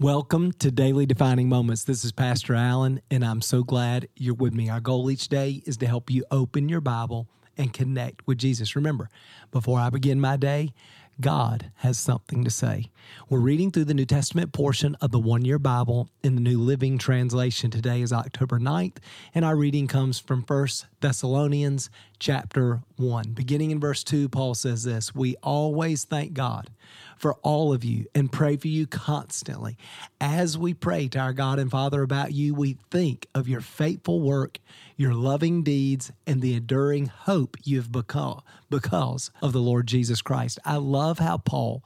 Welcome to Daily Defining Moments. This is Pastor Allen, and I'm so glad you're with me. Our goal each day is to help you open your Bible and connect with Jesus. Remember, before I begin my day, God has something to say. We're reading through the New Testament portion of the one year Bible in the New Living Translation. Today is October 9th, and our reading comes from 1 Thessalonians chapter 1. Beginning in verse 2, Paul says this We always thank God for all of you and pray for you constantly. As we pray to our God and Father about you, we think of your faithful work, your loving deeds, and the enduring hope you have become because of the Lord Jesus Christ. I love how Paul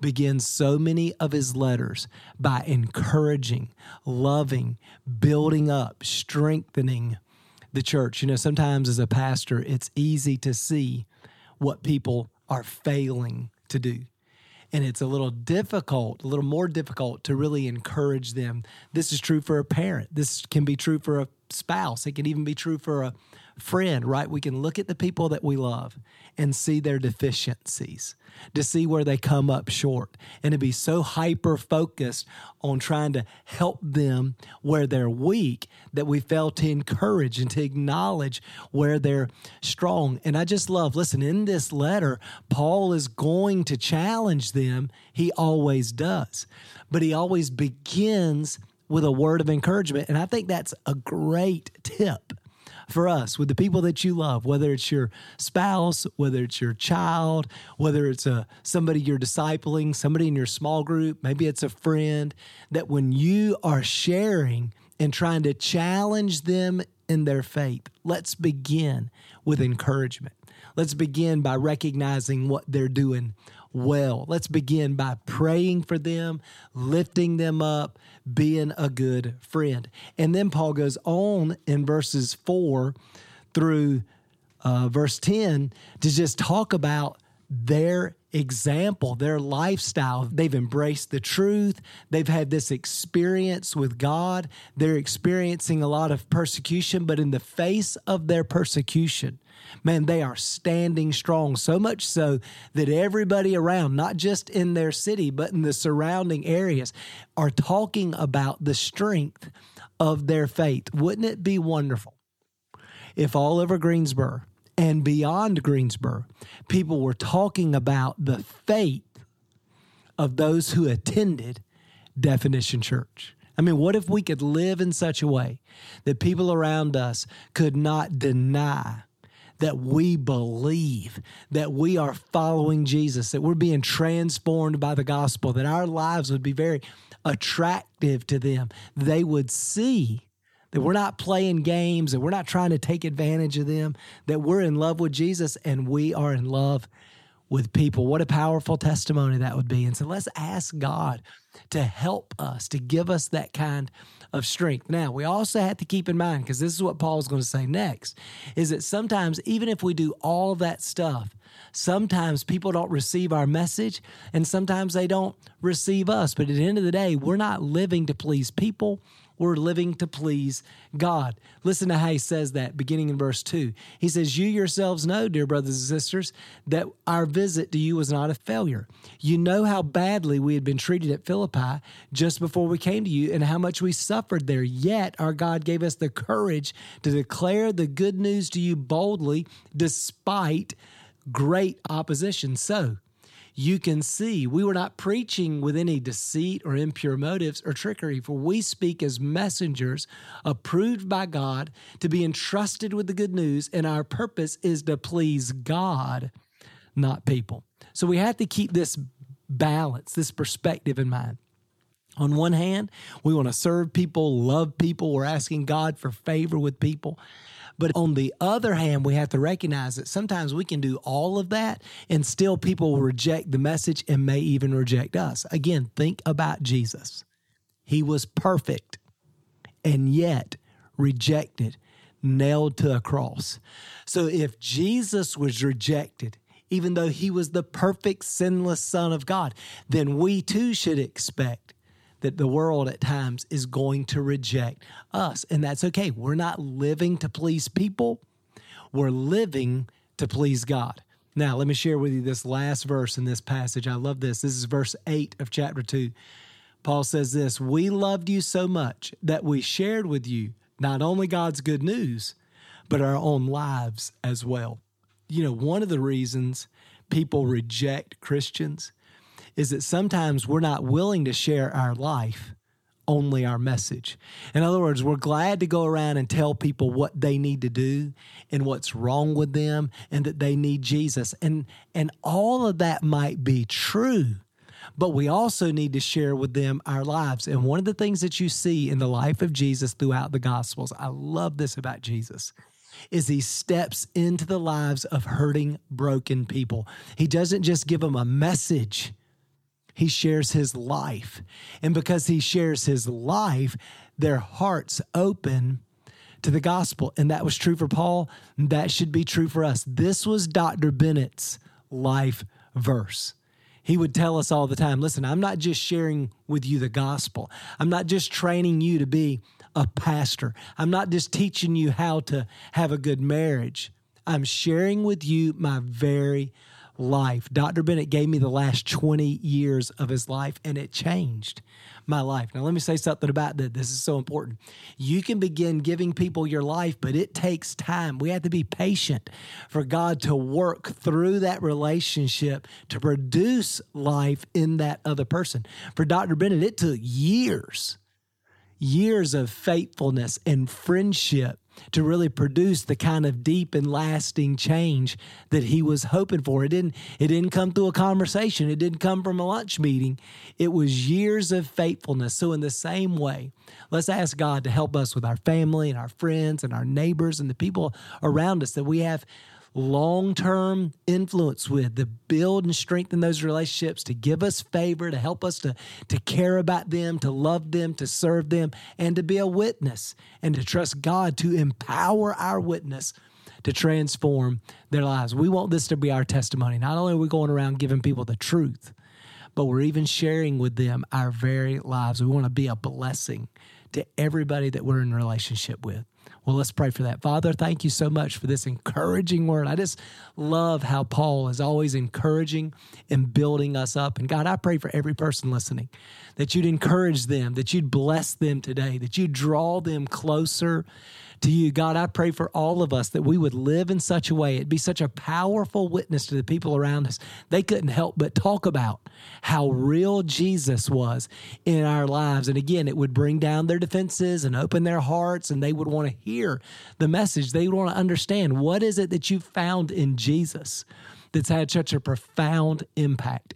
begins so many of his letters by encouraging, loving, building up, strengthening the church. You know, sometimes as a pastor, it's easy to see what people are failing to do and it's a little difficult, a little more difficult to really encourage them. This is true for a parent. This can be true for a spouse. It can even be true for a friend, right? We can look at the people that we love and see their deficiencies, to see where they come up short, and to be so hyper focused on trying to help them where they're weak that we fail to encourage and to acknowledge where they're strong. And I just love, listen, in this letter, Paul is going to challenge them. He always does, but he always begins with a word of encouragement. And I think that's a great tip for us with the people that you love, whether it's your spouse, whether it's your child, whether it's a somebody you're discipling, somebody in your small group, maybe it's a friend, that when you are sharing and trying to challenge them in their faith, let's begin with encouragement. Let's begin by recognizing what they're doing well. Let's begin by praying for them, lifting them up, being a good friend. And then Paul goes on in verses 4 through uh, verse 10 to just talk about their example, their lifestyle. They've embraced the truth. They've had this experience with God. They're experiencing a lot of persecution, but in the face of their persecution, man, they are standing strong. So much so that everybody around, not just in their city, but in the surrounding areas, are talking about the strength of their faith. Wouldn't it be wonderful if all over Greensboro and beyond Greensboro, people were talking about the faith of those who attended Definition Church? I mean, what if we could live in such a way that people around us could not deny that we believe that we are following Jesus, that we're being transformed by the gospel, that our lives would be very attractive to them. They would see that we're not playing games, that we're not trying to take advantage of them, that we're in love with Jesus and we are in love with people. What a powerful testimony that would be. And so let's ask God to help us, to give us that kind of strength. Now, we also have to keep in mind, because this is what Paul's going to say next, is that sometimes, even if we do all that stuff, sometimes people don't receive our message and sometimes they don't receive us. But at the end of the day, we're not living to please people. We're living to please God. Listen to how he says that beginning in verse 2. He says, You yourselves know, dear brothers and sisters, that our visit to you was not a failure. You know how badly we had been treated at Philippi just before we came to you and how much we suffered there. Yet our God gave us the courage to declare the good news to you boldly despite great opposition. So, you can see we were not preaching with any deceit or impure motives or trickery, for we speak as messengers approved by God to be entrusted with the good news, and our purpose is to please God, not people. So we have to keep this balance, this perspective in mind. On one hand, we want to serve people, love people. We're asking God for favor with people. But on the other hand, we have to recognize that sometimes we can do all of that and still people will reject the message and may even reject us. Again, think about Jesus. He was perfect and yet rejected, nailed to a cross. So if Jesus was rejected, even though he was the perfect, sinless Son of God, then we too should expect that the world at times is going to reject us. And that's okay. We're not living to please people, we're living to please God. Now, let me share with you this last verse in this passage. I love this. This is verse 8 of chapter 2. Paul says this We loved you so much that we shared with you not only God's good news, but our own lives as well. You know, one of the reasons people reject Christians is that sometimes we're not willing to share our life, only our message. In other words, we're glad to go around and tell people what they need to do and what's wrong with them and that they need Jesus. And and all of that might be true but we also need to share with them our lives. And one of the things that you see in the life of Jesus throughout the Gospels, I love this about Jesus. Is he steps into the lives of hurting, broken people. He doesn't just give them a message, he shares his life. And because he shares his life, their hearts open to the gospel. And that was true for Paul. That should be true for us. This was Dr. Bennett's life verse he would tell us all the time listen, I'm not just sharing with you the gospel, I'm not just training you to be a pastor, I'm not just teaching you how to have a good marriage. I'm sharing with you my very life. Dr. Bennett gave me the last 20 years of his life, and it changed my life. Now, let me say something about that. This is so important. You can begin giving people your life, but it takes time. We have to be patient for God to work through that relationship to produce life in that other person. For Dr. Bennett, it took years, years of faithfulness and friendship to really produce the kind of deep and lasting change that he was hoping for. It didn't it didn't come through a conversation. It didn't come from a lunch meeting. It was years of faithfulness. So in the same way, let's ask God to help us with our family and our friends and our neighbors and the people around us that we have long term influence with, to build and strengthen those relationships, to give us favor, to help us to, to care about them, to love them, to serve them, and to be a witness, and to trust God to empower our witness to transform their lives. We want this to be our testimony. Not only are we going around giving people the truth, but we're even sharing with them our very lives. We want to be a blessing to everybody that we're in relationship with. Well, let's pray for that. Father, thank you so much for this encouraging word. I just love how Paul is always encouraging and building us up. And God, I pray for every person listening that you'd encourage them, that you'd bless them today, that you'd draw them closer to you. God, I pray for all of us that we would live in such a way, it'd be such a powerful witness to the people around us. They couldn't help but talk about how real Jesus was in our lives. And again, it would bring down their defenses and open their hearts, and they would want to hear the message. They want to understand what is it that you found in Jesus that's had such a profound impact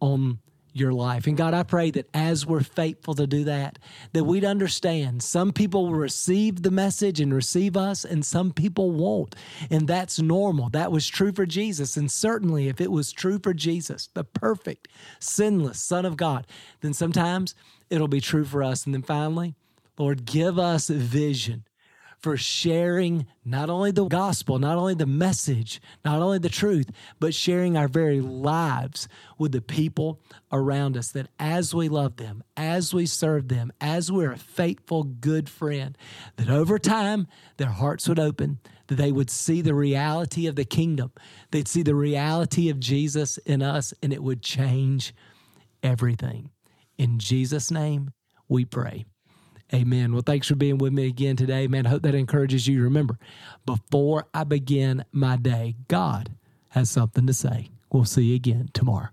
on your life. And God, I pray that as we're faithful to do that, that we'd understand some people will receive the message and receive us, and some people won't. And that's normal. That was true for Jesus. And certainly, if it was true for Jesus, the perfect, sinless Son of God, then sometimes it'll be true for us. And then finally, Lord, give us vision for sharing not only the gospel, not only the message, not only the truth, but sharing our very lives with the people around us. That as we love them, as we serve them, as we're a faithful, good friend, that over time their hearts would open, that they would see the reality of the kingdom, they'd see the reality of Jesus in us, and it would change everything. In Jesus' name, we pray. Amen. Well, thanks for being with me again today, man. I hope that encourages you. Remember, before I begin my day, God has something to say. We'll see you again tomorrow.